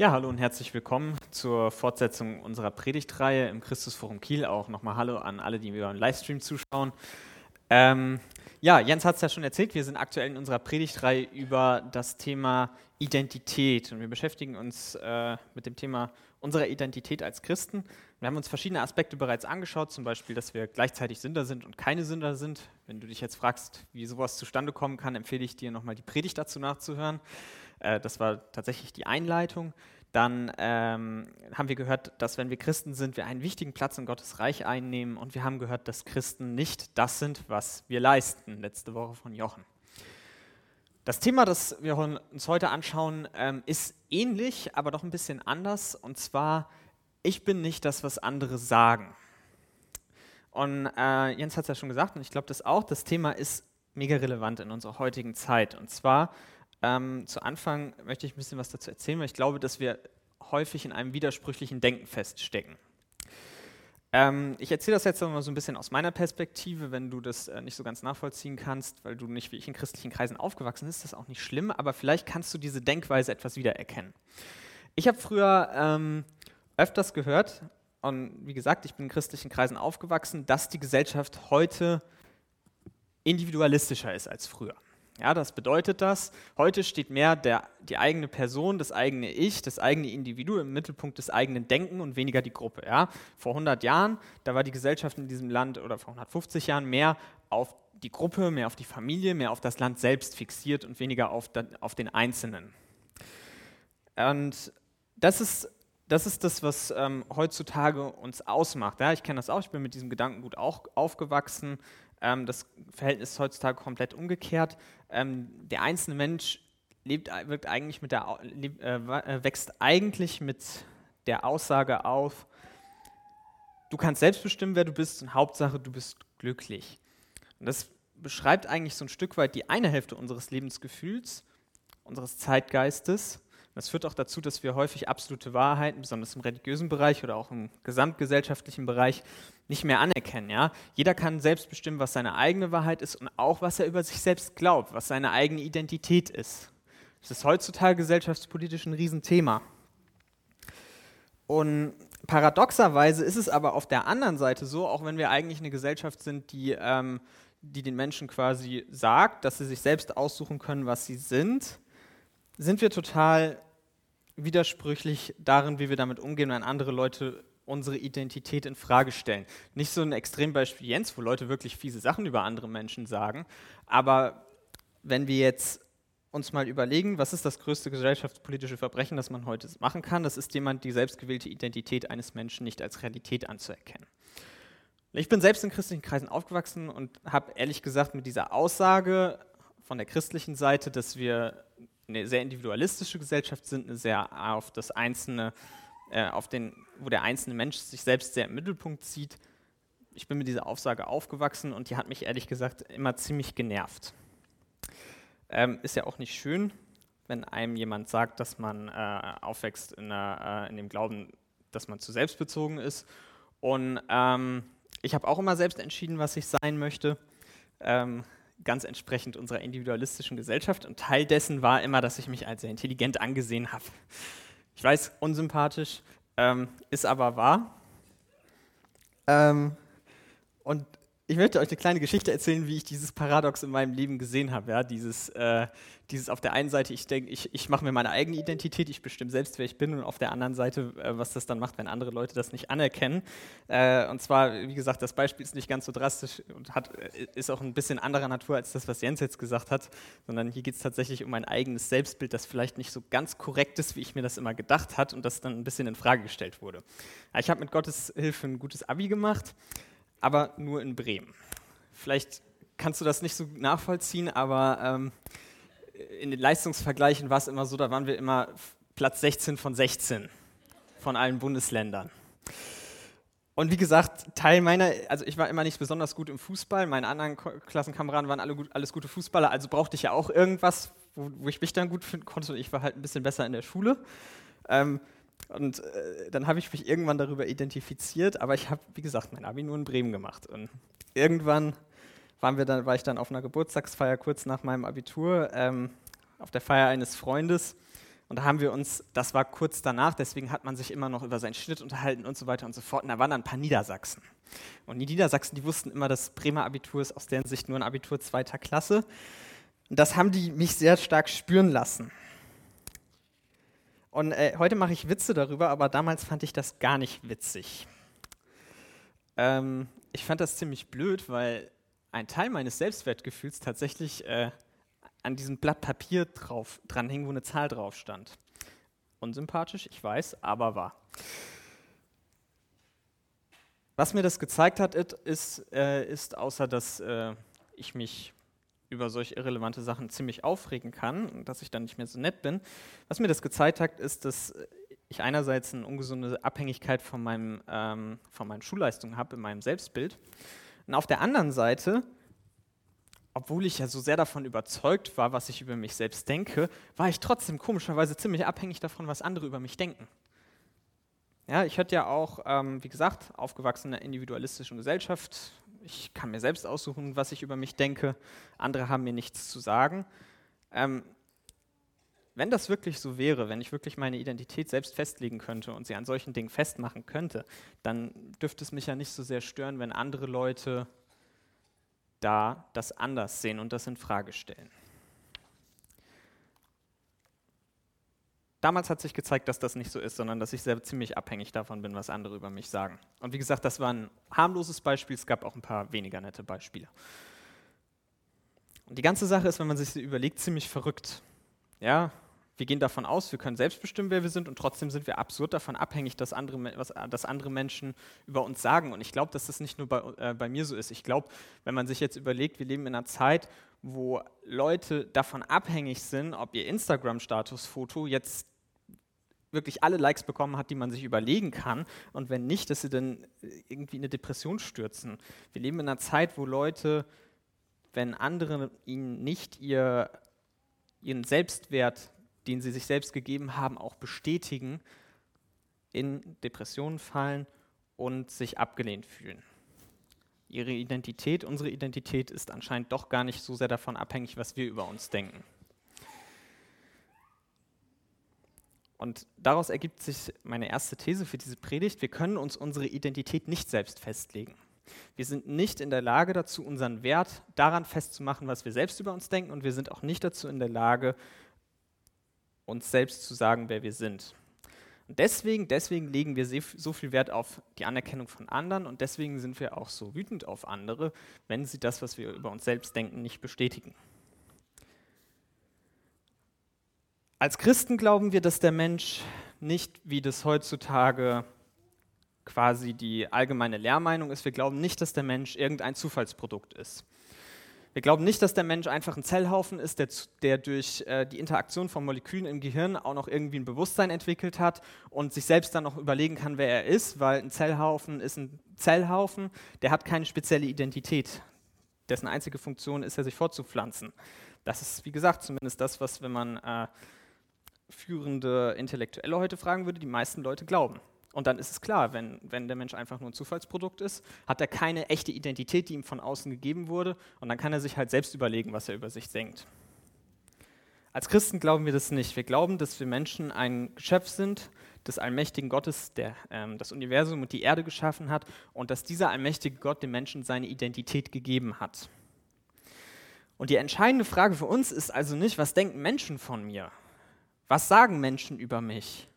Ja, hallo und herzlich willkommen zur Fortsetzung unserer Predigtreihe im Christusforum Kiel. Auch nochmal Hallo an alle, die über den Livestream zuschauen. Ähm, ja, Jens hat es ja schon erzählt, wir sind aktuell in unserer Predigtreihe über das Thema Identität und wir beschäftigen uns äh, mit dem Thema unserer Identität als Christen. Wir haben uns verschiedene Aspekte bereits angeschaut, zum Beispiel, dass wir gleichzeitig Sünder sind und keine Sünder sind. Wenn du dich jetzt fragst, wie sowas zustande kommen kann, empfehle ich dir nochmal die Predigt dazu nachzuhören. Äh, das war tatsächlich die Einleitung. Dann ähm, haben wir gehört, dass wenn wir Christen sind, wir einen wichtigen Platz in Gottes Reich einnehmen. Und wir haben gehört, dass Christen nicht das sind, was wir leisten. Letzte Woche von Jochen. Das Thema, das wir uns heute anschauen, ähm, ist ähnlich, aber doch ein bisschen anders. Und zwar, ich bin nicht das, was andere sagen. Und äh, Jens hat es ja schon gesagt, und ich glaube das auch, das Thema ist mega relevant in unserer heutigen Zeit. Und zwar ähm, zu Anfang möchte ich ein bisschen was dazu erzählen, weil ich glaube, dass wir häufig in einem widersprüchlichen Denken feststecken. Ähm, ich erzähle das jetzt mal so ein bisschen aus meiner Perspektive, wenn du das äh, nicht so ganz nachvollziehen kannst, weil du nicht wie ich in christlichen Kreisen aufgewachsen bist, ist das auch nicht schlimm, aber vielleicht kannst du diese Denkweise etwas wiedererkennen. Ich habe früher ähm, öfters gehört, und wie gesagt, ich bin in christlichen Kreisen aufgewachsen, dass die Gesellschaft heute individualistischer ist als früher. Ja, das bedeutet das, heute steht mehr der, die eigene Person, das eigene Ich, das eigene Individuum im Mittelpunkt des eigenen Denken und weniger die Gruppe. Ja. Vor 100 Jahren, da war die Gesellschaft in diesem Land oder vor 150 Jahren mehr auf die Gruppe, mehr auf die Familie, mehr auf das Land selbst fixiert und weniger auf, auf den Einzelnen. Und das ist das ist das, was ähm, heutzutage uns ausmacht. Ja, ich kenne das auch, ich bin mit diesem Gedankengut auch aufgewachsen. Ähm, das Verhältnis ist heutzutage komplett umgekehrt. Ähm, der einzelne Mensch lebt, wirkt eigentlich mit der, äh, äh, wächst eigentlich mit der Aussage auf, du kannst selbst bestimmen, wer du bist und Hauptsache, du bist glücklich. Und das beschreibt eigentlich so ein Stück weit die eine Hälfte unseres Lebensgefühls, unseres Zeitgeistes das führt auch dazu, dass wir häufig absolute Wahrheiten, besonders im religiösen Bereich oder auch im gesamtgesellschaftlichen Bereich, nicht mehr anerkennen. Ja? Jeder kann selbst bestimmen, was seine eigene Wahrheit ist und auch, was er über sich selbst glaubt, was seine eigene Identität ist. Das ist heutzutage gesellschaftspolitisch ein Riesenthema. Und paradoxerweise ist es aber auf der anderen Seite so, auch wenn wir eigentlich eine Gesellschaft sind, die, ähm, die den Menschen quasi sagt, dass sie sich selbst aussuchen können, was sie sind, sind wir total widersprüchlich darin, wie wir damit umgehen, wenn andere Leute unsere Identität in Frage stellen. Nicht so ein Extrembeispiel Jens, wo Leute wirklich fiese Sachen über andere Menschen sagen, aber wenn wir jetzt uns mal überlegen, was ist das größte gesellschaftspolitische Verbrechen, das man heute machen kann, das ist jemand die selbstgewählte Identität eines Menschen nicht als Realität anzuerkennen. Ich bin selbst in christlichen Kreisen aufgewachsen und habe ehrlich gesagt mit dieser Aussage von der christlichen Seite, dass wir eine sehr individualistische Gesellschaft sind, eine sehr auf das Einzelne, äh, auf den, wo der einzelne Mensch sich selbst sehr im Mittelpunkt sieht. Ich bin mit dieser Aussage aufgewachsen und die hat mich ehrlich gesagt immer ziemlich genervt. Ähm, ist ja auch nicht schön, wenn einem jemand sagt, dass man äh, aufwächst in, einer, äh, in, dem Glauben, dass man zu selbstbezogen ist. Und ähm, ich habe auch immer selbst entschieden, was ich sein möchte. Ähm, ganz entsprechend unserer individualistischen Gesellschaft. Und Teil dessen war immer, dass ich mich als sehr intelligent angesehen habe. Ich weiß, unsympathisch, ähm, ist aber wahr. Ähm, und ich möchte euch eine kleine Geschichte erzählen, wie ich dieses Paradox in meinem Leben gesehen habe. Ja? Dieses, äh, dieses auf der einen Seite, ich denke, ich, ich mache mir meine eigene Identität, ich bestimme selbst, wer ich bin, und auf der anderen Seite, äh, was das dann macht, wenn andere Leute das nicht anerkennen. Äh, und zwar, wie gesagt, das Beispiel ist nicht ganz so drastisch und hat, äh, ist auch ein bisschen anderer Natur als das, was Jens jetzt gesagt hat, sondern hier geht es tatsächlich um mein eigenes Selbstbild, das vielleicht nicht so ganz korrekt ist, wie ich mir das immer gedacht hat und das dann ein bisschen in Frage gestellt wurde. Ich habe mit Gottes Hilfe ein gutes Abi gemacht aber nur in Bremen. Vielleicht kannst du das nicht so nachvollziehen, aber ähm, in den Leistungsvergleichen war es immer so, da waren wir immer Platz 16 von 16 von allen Bundesländern. Und wie gesagt, Teil meiner, also ich war immer nicht besonders gut im Fußball, meine anderen Klassenkameraden waren alle gut, alles gute Fußballer, also brauchte ich ja auch irgendwas, wo, wo ich mich dann gut finden konnte und ich war halt ein bisschen besser in der Schule. Ähm, und äh, dann habe ich mich irgendwann darüber identifiziert, aber ich habe, wie gesagt, mein Abi nur in Bremen gemacht. Und irgendwann waren wir dann, war ich dann auf einer Geburtstagsfeier kurz nach meinem Abitur, ähm, auf der Feier eines Freundes. Und da haben wir uns, das war kurz danach, deswegen hat man sich immer noch über seinen Schnitt unterhalten und so weiter und so fort. Und da waren dann ein paar Niedersachsen. Und die Niedersachsen, die wussten immer, das Bremer Abitur ist aus deren Sicht nur ein Abitur zweiter Klasse. Und das haben die mich sehr stark spüren lassen. Und äh, heute mache ich Witze darüber, aber damals fand ich das gar nicht witzig. Ähm, ich fand das ziemlich blöd, weil ein Teil meines Selbstwertgefühls tatsächlich äh, an diesem Blatt Papier drauf, dran hing, wo eine Zahl drauf stand. Unsympathisch, ich weiß, aber wahr. Was mir das gezeigt hat, ist, äh, ist außer dass äh, ich mich über solche irrelevante Sachen ziemlich aufregen kann dass ich dann nicht mehr so nett bin. Was mir das gezeigt hat, ist, dass ich einerseits eine ungesunde Abhängigkeit von, meinem, ähm, von meinen Schulleistungen habe, in meinem Selbstbild. Und auf der anderen Seite, obwohl ich ja so sehr davon überzeugt war, was ich über mich selbst denke, war ich trotzdem komischerweise ziemlich abhängig davon, was andere über mich denken. Ja, ich hatte ja auch, ähm, wie gesagt, aufgewachsen in einer individualistischen Gesellschaft, ich kann mir selbst aussuchen, was ich über mich denke. Andere haben mir nichts zu sagen. Ähm, wenn das wirklich so wäre, wenn ich wirklich meine Identität selbst festlegen könnte und sie an solchen Dingen festmachen könnte, dann dürfte es mich ja nicht so sehr stören, wenn andere Leute da das anders sehen und das in Frage stellen. Damals hat sich gezeigt, dass das nicht so ist, sondern dass ich sehr ziemlich abhängig davon bin, was andere über mich sagen. Und wie gesagt, das war ein harmloses Beispiel, es gab auch ein paar weniger nette Beispiele. Und die ganze Sache ist, wenn man sich so überlegt, ziemlich verrückt. Ja, wir gehen davon aus, wir können selbst bestimmen, wer wir sind, und trotzdem sind wir absurd davon abhängig, dass andere, was, dass andere Menschen über uns sagen. Und ich glaube, dass das nicht nur bei, äh, bei mir so ist. Ich glaube, wenn man sich jetzt überlegt, wir leben in einer Zeit, wo Leute davon abhängig sind, ob ihr Instagram-Statusfoto jetzt wirklich alle Likes bekommen hat, die man sich überlegen kann. Und wenn nicht, dass sie dann irgendwie in eine Depression stürzen. Wir leben in einer Zeit, wo Leute, wenn andere ihnen nicht ihr, ihren Selbstwert, den sie sich selbst gegeben haben, auch bestätigen, in Depressionen fallen und sich abgelehnt fühlen. Ihre Identität, unsere Identität ist anscheinend doch gar nicht so sehr davon abhängig, was wir über uns denken. Und daraus ergibt sich meine erste These für diese Predigt. Wir können uns unsere Identität nicht selbst festlegen. Wir sind nicht in der Lage dazu, unseren Wert daran festzumachen, was wir selbst über uns denken. Und wir sind auch nicht dazu in der Lage, uns selbst zu sagen, wer wir sind. Und deswegen, deswegen legen wir so viel Wert auf die Anerkennung von anderen und deswegen sind wir auch so wütend auf andere, wenn sie das, was wir über uns selbst denken, nicht bestätigen. Als Christen glauben wir, dass der Mensch nicht, wie das heutzutage quasi die allgemeine Lehrmeinung ist, wir glauben nicht, dass der Mensch irgendein Zufallsprodukt ist. Wir glauben nicht, dass der Mensch einfach ein Zellhaufen ist, der, der durch äh, die Interaktion von Molekülen im Gehirn auch noch irgendwie ein Bewusstsein entwickelt hat und sich selbst dann noch überlegen kann, wer er ist, weil ein Zellhaufen ist ein Zellhaufen, der hat keine spezielle Identität. Dessen einzige Funktion ist, er sich fortzupflanzen. Das ist, wie gesagt, zumindest das, was, wenn man äh, führende Intellektuelle heute fragen würde, die meisten Leute glauben. Und dann ist es klar, wenn, wenn der Mensch einfach nur ein Zufallsprodukt ist, hat er keine echte Identität, die ihm von außen gegeben wurde, und dann kann er sich halt selbst überlegen, was er über sich denkt. Als Christen glauben wir das nicht. Wir glauben, dass wir Menschen ein Geschöpf sind des allmächtigen Gottes, der ähm, das Universum und die Erde geschaffen hat, und dass dieser allmächtige Gott dem Menschen seine Identität gegeben hat. Und die entscheidende Frage für uns ist also nicht, was denken Menschen von mir, was sagen Menschen über mich?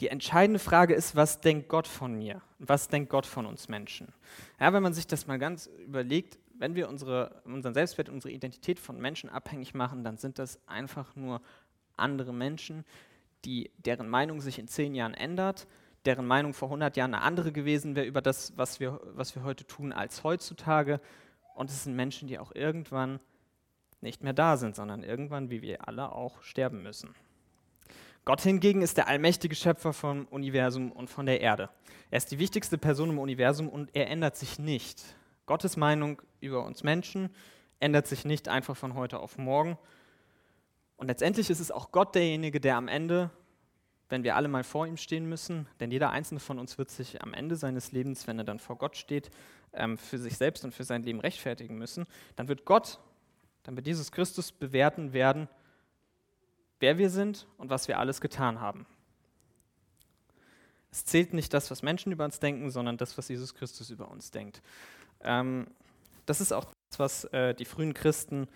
Die entscheidende Frage ist, was denkt Gott von mir? Was denkt Gott von uns Menschen? Ja, wenn man sich das mal ganz überlegt, wenn wir unsere, unseren Selbstwert, unsere Identität von Menschen abhängig machen, dann sind das einfach nur andere Menschen, die, deren Meinung sich in zehn Jahren ändert, deren Meinung vor 100 Jahren eine andere gewesen wäre über das, was wir, was wir heute tun, als heutzutage. Und es sind Menschen, die auch irgendwann nicht mehr da sind, sondern irgendwann, wie wir alle auch, sterben müssen. Gott hingegen ist der allmächtige Schöpfer vom Universum und von der Erde. Er ist die wichtigste Person im Universum und er ändert sich nicht. Gottes Meinung über uns Menschen ändert sich nicht einfach von heute auf morgen. Und letztendlich ist es auch Gott derjenige, der am Ende, wenn wir alle mal vor ihm stehen müssen, denn jeder einzelne von uns wird sich am Ende seines Lebens, wenn er dann vor Gott steht, ähm, für sich selbst und für sein Leben rechtfertigen müssen, dann wird Gott wird Jesus Christus bewerten werden, wer wir sind und was wir alles getan haben. Es zählt nicht das, was Menschen über uns denken, sondern das, was Jesus Christus über uns denkt. Ähm, das ist auch das, was äh, die frühen Christen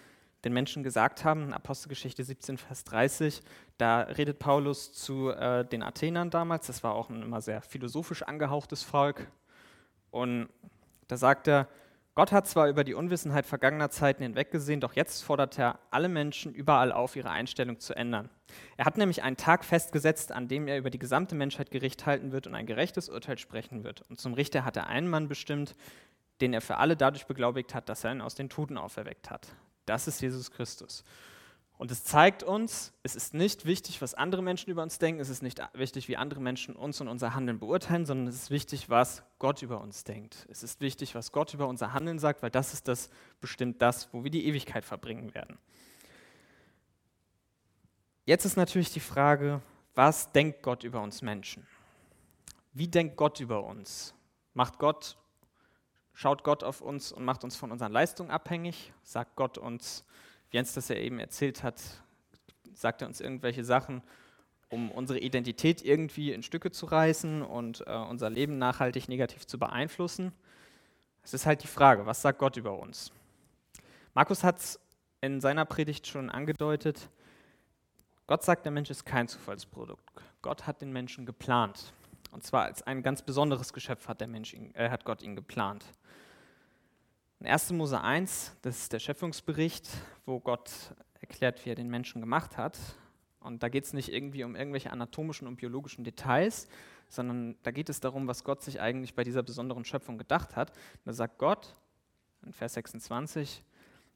den Menschen gesagt haben. Apostelgeschichte 17, Vers 30, da redet Paulus zu äh, den Athenern damals. Das war auch ein immer sehr philosophisch angehauchtes Volk. Und da sagt er, Gott hat zwar über die Unwissenheit vergangener Zeiten hinweggesehen, doch jetzt fordert er alle Menschen überall auf, ihre Einstellung zu ändern. Er hat nämlich einen Tag festgesetzt, an dem er über die gesamte Menschheit Gericht halten wird und ein gerechtes Urteil sprechen wird. Und zum Richter hat er einen Mann bestimmt, den er für alle dadurch beglaubigt hat, dass er ihn aus den Toten auferweckt hat. Das ist Jesus Christus. Und es zeigt uns, es ist nicht wichtig, was andere Menschen über uns denken, es ist nicht wichtig, wie andere Menschen uns und unser Handeln beurteilen, sondern es ist wichtig, was Gott über uns denkt. Es ist wichtig, was Gott über unser Handeln sagt, weil das ist das bestimmt das, wo wir die Ewigkeit verbringen werden. Jetzt ist natürlich die Frage, was denkt Gott über uns Menschen? Wie denkt Gott über uns? Macht Gott, schaut Gott auf uns und macht uns von unseren Leistungen abhängig? Sagt Gott uns, Jens das ja eben erzählt hat, sagt er uns irgendwelche Sachen, um unsere Identität irgendwie in Stücke zu reißen und äh, unser Leben nachhaltig negativ zu beeinflussen. Es ist halt die Frage, was sagt Gott über uns? Markus hat es in seiner Predigt schon angedeutet. Gott sagt, der Mensch ist kein Zufallsprodukt. Gott hat den Menschen geplant. Und zwar als ein ganz besonderes Geschöpf hat, der Mensch ihn, äh, hat Gott ihn geplant. In 1. Mose 1, das ist der Schöpfungsbericht, wo Gott erklärt, wie er den Menschen gemacht hat. Und da geht es nicht irgendwie um irgendwelche anatomischen und biologischen Details, sondern da geht es darum, was Gott sich eigentlich bei dieser besonderen Schöpfung gedacht hat. Und da sagt Gott, in Vers 26,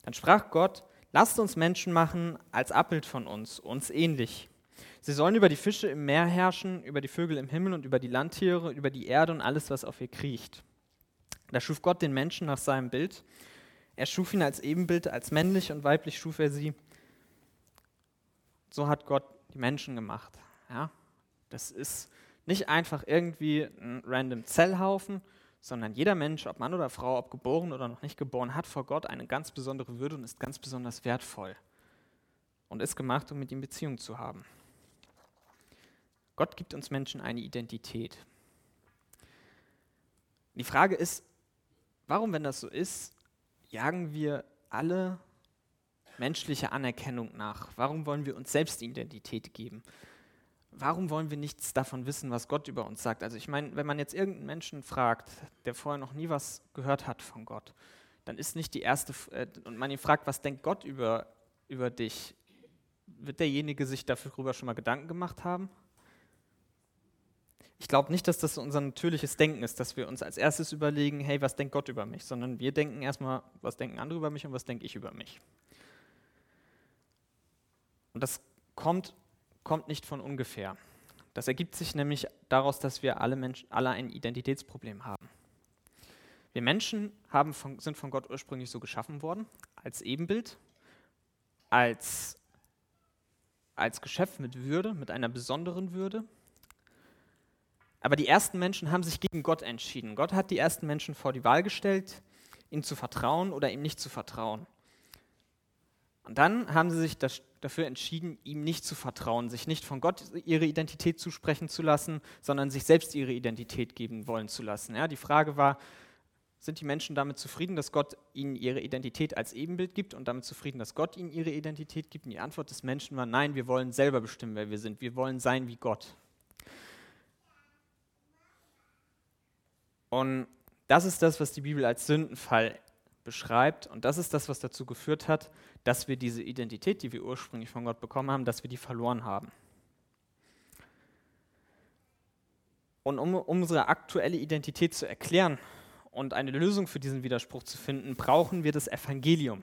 dann sprach Gott, lasst uns Menschen machen als Abbild von uns, uns ähnlich. Sie sollen über die Fische im Meer herrschen, über die Vögel im Himmel und über die Landtiere, über die Erde und alles, was auf ihr kriecht. Da schuf Gott den Menschen nach seinem Bild. Er schuf ihn als Ebenbild, als männlich und weiblich schuf er sie. So hat Gott die Menschen gemacht. Ja? Das ist nicht einfach irgendwie ein random Zellhaufen, sondern jeder Mensch, ob Mann oder Frau, ob geboren oder noch nicht geboren, hat vor Gott eine ganz besondere Würde und ist ganz besonders wertvoll und ist gemacht, um mit ihm Beziehung zu haben. Gott gibt uns Menschen eine Identität. Die Frage ist, Warum, wenn das so ist, jagen wir alle menschliche Anerkennung nach? Warum wollen wir uns selbst Identität geben? Warum wollen wir nichts davon wissen, was Gott über uns sagt? Also ich meine, wenn man jetzt irgendeinen Menschen fragt, der vorher noch nie was gehört hat von Gott, dann ist nicht die erste, äh, und man ihn fragt, was denkt Gott über, über dich, wird derjenige sich darüber schon mal Gedanken gemacht haben? Ich glaube nicht, dass das unser natürliches Denken ist, dass wir uns als erstes überlegen, hey, was denkt Gott über mich, sondern wir denken erstmal, was denken andere über mich und was denke ich über mich. Und das kommt, kommt nicht von ungefähr. Das ergibt sich nämlich daraus, dass wir alle Menschen alle ein Identitätsproblem haben. Wir Menschen haben von, sind von Gott ursprünglich so geschaffen worden, als Ebenbild, als, als Geschöpf mit Würde, mit einer besonderen Würde, aber die ersten Menschen haben sich gegen Gott entschieden. Gott hat die ersten Menschen vor die Wahl gestellt, ihm zu vertrauen oder ihm nicht zu vertrauen. Und dann haben sie sich das, dafür entschieden, ihm nicht zu vertrauen, sich nicht von Gott ihre Identität zusprechen zu lassen, sondern sich selbst ihre Identität geben wollen zu lassen. Ja, die Frage war, sind die Menschen damit zufrieden, dass Gott ihnen ihre Identität als Ebenbild gibt und damit zufrieden, dass Gott ihnen ihre Identität gibt? Und die Antwort des Menschen war, nein, wir wollen selber bestimmen, wer wir sind. Wir wollen sein wie Gott. Und das ist das, was die Bibel als Sündenfall beschreibt. Und das ist das, was dazu geführt hat, dass wir diese Identität, die wir ursprünglich von Gott bekommen haben, dass wir die verloren haben. Und um unsere aktuelle Identität zu erklären und eine Lösung für diesen Widerspruch zu finden, brauchen wir das Evangelium.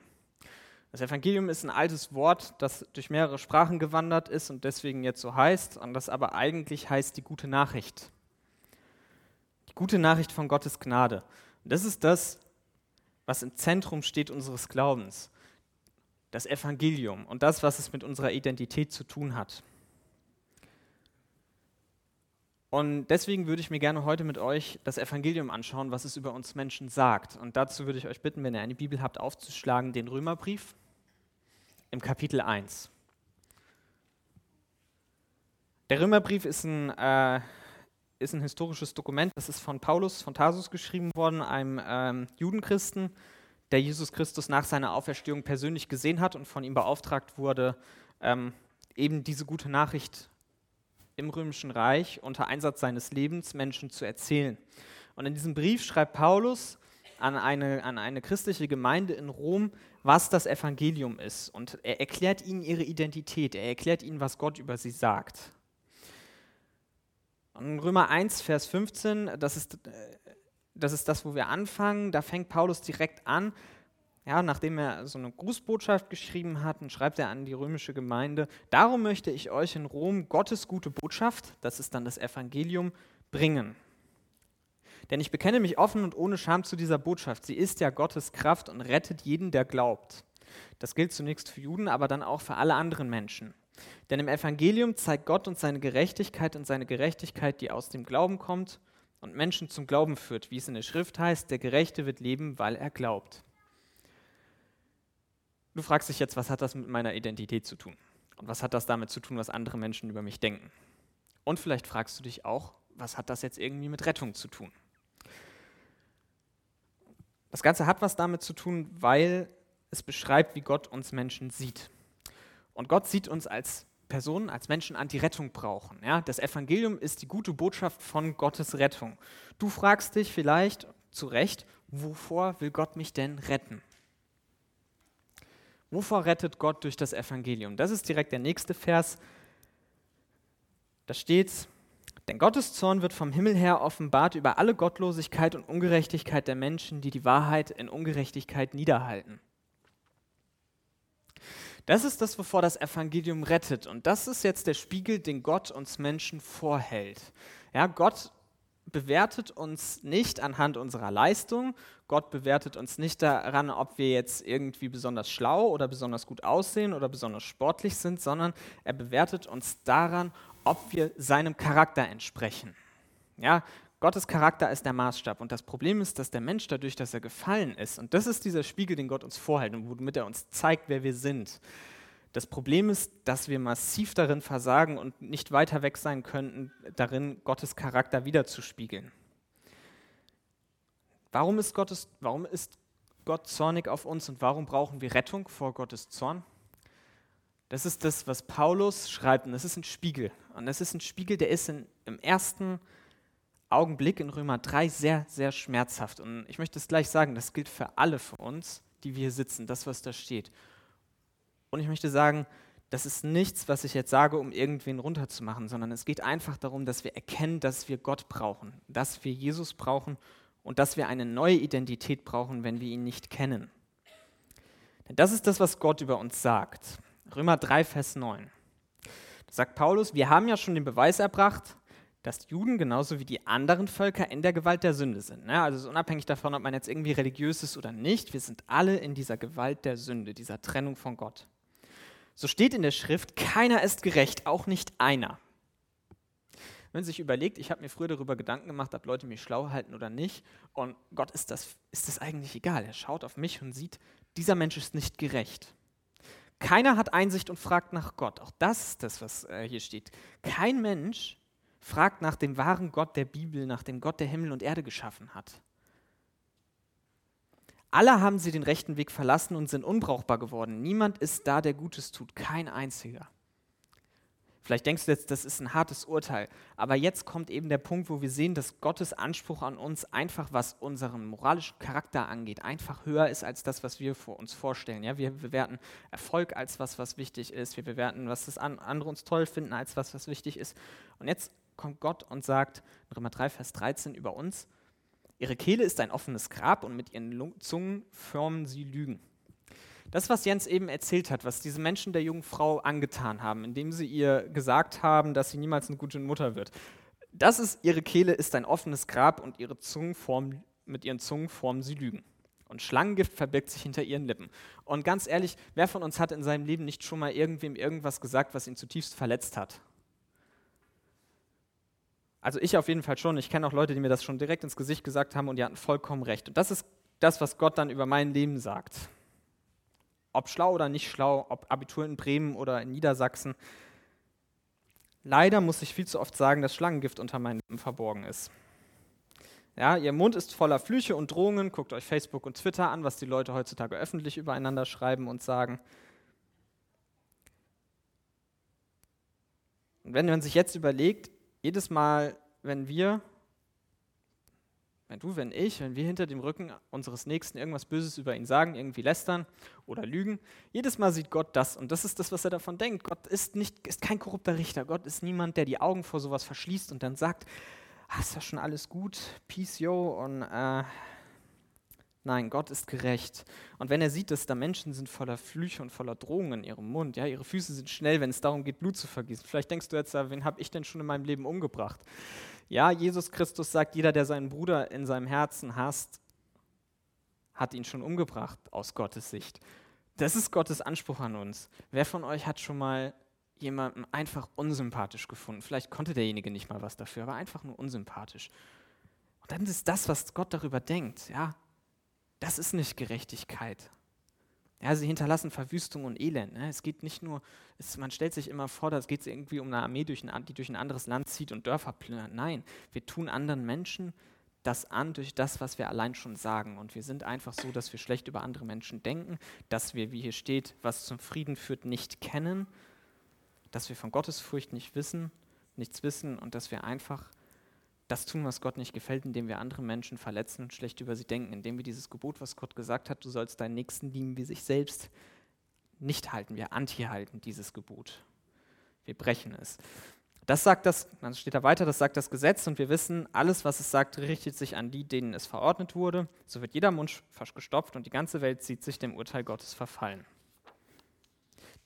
Das Evangelium ist ein altes Wort, das durch mehrere Sprachen gewandert ist und deswegen jetzt so heißt, und das aber eigentlich heißt die gute Nachricht. Gute Nachricht von Gottes Gnade. Das ist das, was im Zentrum steht unseres Glaubens. Das Evangelium und das, was es mit unserer Identität zu tun hat. Und deswegen würde ich mir gerne heute mit euch das Evangelium anschauen, was es über uns Menschen sagt. Und dazu würde ich euch bitten, wenn ihr eine Bibel habt, aufzuschlagen, den Römerbrief im Kapitel 1. Der Römerbrief ist ein, äh, ist ein historisches Dokument, das ist von Paulus von Tarsus geschrieben worden, einem ähm, Judenchristen, der Jesus Christus nach seiner Auferstehung persönlich gesehen hat und von ihm beauftragt wurde, ähm, eben diese gute Nachricht im Römischen Reich unter Einsatz seines Lebens Menschen zu erzählen. Und in diesem Brief schreibt Paulus an eine, an eine christliche Gemeinde in Rom, was das Evangelium ist. Und er erklärt ihnen ihre Identität, er erklärt ihnen, was Gott über sie sagt. In Römer 1, Vers 15, das ist, das ist das, wo wir anfangen, da fängt Paulus direkt an, ja, nachdem er so eine Grußbotschaft geschrieben hat, schreibt er an die römische Gemeinde, darum möchte ich euch in Rom Gottes gute Botschaft, das ist dann das Evangelium, bringen. Denn ich bekenne mich offen und ohne Scham zu dieser Botschaft. Sie ist ja Gottes Kraft und rettet jeden, der glaubt. Das gilt zunächst für Juden, aber dann auch für alle anderen Menschen. Denn im Evangelium zeigt Gott uns seine Gerechtigkeit und seine Gerechtigkeit, die aus dem Glauben kommt und Menschen zum Glauben führt, wie es in der Schrift heißt, der Gerechte wird leben, weil er glaubt. Du fragst dich jetzt, was hat das mit meiner Identität zu tun? Und was hat das damit zu tun, was andere Menschen über mich denken? Und vielleicht fragst du dich auch, was hat das jetzt irgendwie mit Rettung zu tun? Das Ganze hat was damit zu tun, weil es beschreibt, wie Gott uns Menschen sieht. Und Gott sieht uns als Personen, als Menschen an, die Rettung brauchen. Ja? Das Evangelium ist die gute Botschaft von Gottes Rettung. Du fragst dich vielleicht zu Recht, wovor will Gott mich denn retten? Wovor rettet Gott durch das Evangelium? Das ist direkt der nächste Vers. Da steht, denn Gottes Zorn wird vom Himmel her offenbart über alle Gottlosigkeit und Ungerechtigkeit der Menschen, die die Wahrheit in Ungerechtigkeit niederhalten. Das ist das, wovor das Evangelium rettet. Und das ist jetzt der Spiegel, den Gott uns Menschen vorhält. Ja, Gott bewertet uns nicht anhand unserer Leistung. Gott bewertet uns nicht daran, ob wir jetzt irgendwie besonders schlau oder besonders gut aussehen oder besonders sportlich sind, sondern er bewertet uns daran, ob wir seinem Charakter entsprechen. Ja, Gottes Charakter ist der Maßstab. Und das Problem ist, dass der Mensch dadurch, dass er gefallen ist, und das ist dieser Spiegel, den Gott uns vorhält und womit er uns zeigt, wer wir sind, das Problem ist, dass wir massiv darin versagen und nicht weiter weg sein könnten, darin Gottes Charakter wiederzuspiegeln. Warum ist, Gottes, warum ist Gott zornig auf uns und warum brauchen wir Rettung vor Gottes Zorn? Das ist das, was Paulus schreibt und das ist ein Spiegel. Und das ist ein Spiegel, der ist in, im ersten Augenblick in Römer 3 sehr, sehr schmerzhaft. Und ich möchte es gleich sagen, das gilt für alle von uns, die wir hier sitzen, das, was da steht. Und ich möchte sagen, das ist nichts, was ich jetzt sage, um irgendwen runterzumachen, sondern es geht einfach darum, dass wir erkennen, dass wir Gott brauchen, dass wir Jesus brauchen und dass wir eine neue Identität brauchen, wenn wir ihn nicht kennen. Denn das ist das, was Gott über uns sagt. Römer 3, Vers 9. Da sagt Paulus, wir haben ja schon den Beweis erbracht, dass Juden genauso wie die anderen Völker in der Gewalt der Sünde sind. Ne? Also unabhängig davon, ob man jetzt irgendwie religiös ist oder nicht, wir sind alle in dieser Gewalt der Sünde, dieser Trennung von Gott. So steht in der Schrift, keiner ist gerecht, auch nicht einer. Wenn sich überlegt, ich habe mir früher darüber Gedanken gemacht, ob Leute mich schlau halten oder nicht, und Gott ist das, ist das eigentlich egal. Er schaut auf mich und sieht, dieser Mensch ist nicht gerecht. Keiner hat Einsicht und fragt nach Gott. Auch das ist das, was äh, hier steht. Kein Mensch fragt nach dem wahren Gott der Bibel, nach dem Gott, der Himmel und Erde geschaffen hat. Alle haben sie den rechten Weg verlassen und sind unbrauchbar geworden. Niemand ist da, der Gutes tut, kein einziger. Vielleicht denkst du jetzt, das ist ein hartes Urteil, aber jetzt kommt eben der Punkt, wo wir sehen, dass Gottes Anspruch an uns einfach, was unseren moralischen Charakter angeht, einfach höher ist als das, was wir vor uns vorstellen. Ja, wir bewerten Erfolg als was, was wichtig ist. Wir bewerten, was das andere uns toll finden, als was, was wichtig ist. Und jetzt kommt Gott und sagt, Römer 3, Vers 13 über uns, ihre Kehle ist ein offenes Grab und mit ihren Zungen formen sie Lügen. Das, was Jens eben erzählt hat, was diese Menschen der jungen Frau angetan haben, indem sie ihr gesagt haben, dass sie niemals eine gute Mutter wird, das ist, ihre Kehle ist ein offenes Grab und ihre Zungen formen, mit ihren Zungen formen sie Lügen. Und Schlangengift verbirgt sich hinter ihren Lippen. Und ganz ehrlich, wer von uns hat in seinem Leben nicht schon mal irgendwem irgendwas gesagt, was ihn zutiefst verletzt hat? Also ich auf jeden Fall schon. Ich kenne auch Leute, die mir das schon direkt ins Gesicht gesagt haben und die hatten vollkommen recht. Und das ist das, was Gott dann über mein Leben sagt. Ob schlau oder nicht schlau, ob Abitur in Bremen oder in Niedersachsen. Leider muss ich viel zu oft sagen, dass Schlangengift unter meinem Lippen verborgen ist. Ja, ihr Mund ist voller Flüche und Drohungen. Guckt euch Facebook und Twitter an, was die Leute heutzutage öffentlich übereinander schreiben und sagen. Und wenn man sich jetzt überlegt, jedes Mal, wenn wir, wenn du, wenn ich, wenn wir hinter dem Rücken unseres Nächsten irgendwas Böses über ihn sagen, irgendwie lästern oder lügen, jedes Mal sieht Gott das und das ist das, was er davon denkt. Gott ist, nicht, ist kein korrupter Richter. Gott ist niemand, der die Augen vor sowas verschließt und dann sagt, ah, ist ja schon alles gut, peace, yo, und äh, Nein, Gott ist gerecht. Und wenn er sieht, dass da Menschen sind voller Flüche und voller Drohungen in ihrem Mund, ja, ihre Füße sind schnell, wenn es darum geht, Blut zu vergießen. Vielleicht denkst du jetzt, wen habe ich denn schon in meinem Leben umgebracht? Ja, Jesus Christus sagt, jeder, der seinen Bruder in seinem Herzen hasst, hat ihn schon umgebracht aus Gottes Sicht. Das ist Gottes Anspruch an uns. Wer von euch hat schon mal jemanden einfach unsympathisch gefunden? Vielleicht konnte derjenige nicht mal was dafür, aber einfach nur unsympathisch. Und dann ist das, was Gott darüber denkt, ja, das ist nicht Gerechtigkeit. Ja, sie hinterlassen Verwüstung und Elend. Ne? Es geht nicht nur, es, man stellt sich immer vor, es geht irgendwie um eine Armee, durch ein, die durch ein anderes Land zieht und Dörfer plündert. Nein, wir tun anderen Menschen das an durch das, was wir allein schon sagen. Und wir sind einfach so, dass wir schlecht über andere Menschen denken, dass wir, wie hier steht, was zum Frieden führt, nicht kennen, dass wir von Gottesfurcht nicht wissen, nichts wissen und dass wir einfach das tun, was Gott nicht gefällt, indem wir andere Menschen verletzen und schlecht über sie denken, indem wir dieses Gebot, was Gott gesagt hat, du sollst deinen Nächsten lieben wie sich selbst, nicht halten. Wir anti-halten dieses Gebot. Wir brechen es. Das sagt das, dann steht da weiter, das sagt das Gesetz und wir wissen, alles, was es sagt, richtet sich an die, denen es verordnet wurde. So wird jeder Mund gestopft und die ganze Welt sieht sich dem Urteil Gottes verfallen.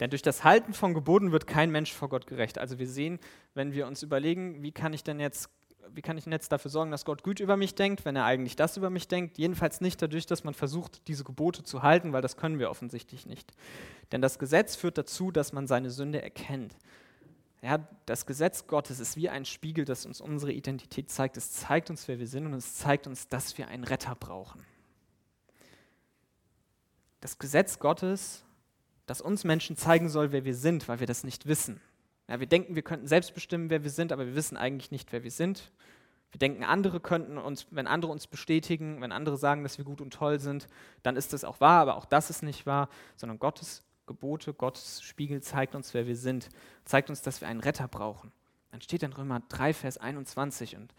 Denn durch das Halten von Geboten wird kein Mensch vor Gott gerecht. Also wir sehen, wenn wir uns überlegen, wie kann ich denn jetzt wie kann ich jetzt dafür sorgen, dass Gott gut über mich denkt, wenn er eigentlich das über mich denkt? Jedenfalls nicht dadurch, dass man versucht, diese Gebote zu halten, weil das können wir offensichtlich nicht. Denn das Gesetz führt dazu, dass man seine Sünde erkennt. Ja, das Gesetz Gottes ist wie ein Spiegel, das uns unsere Identität zeigt. Es zeigt uns, wer wir sind und es zeigt uns, dass wir einen Retter brauchen. Das Gesetz Gottes, das uns Menschen zeigen soll, wer wir sind, weil wir das nicht wissen. Ja, wir denken, wir könnten selbst bestimmen, wer wir sind, aber wir wissen eigentlich nicht, wer wir sind. Wir denken, andere könnten uns, wenn andere uns bestätigen, wenn andere sagen, dass wir gut und toll sind, dann ist das auch wahr, aber auch das ist nicht wahr, sondern Gottes Gebote, Gottes Spiegel zeigt uns, wer wir sind, zeigt uns, dass wir einen Retter brauchen. Dann steht in Römer 3, Vers 21 und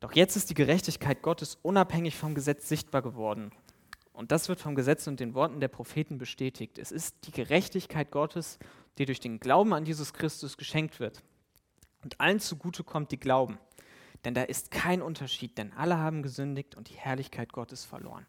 doch jetzt ist die Gerechtigkeit Gottes unabhängig vom Gesetz sichtbar geworden. Und das wird vom Gesetz und den Worten der Propheten bestätigt. Es ist die Gerechtigkeit Gottes die durch den Glauben an Jesus Christus geschenkt wird. Und allen zugute kommt, die glauben. Denn da ist kein Unterschied, denn alle haben gesündigt und die Herrlichkeit Gottes verloren.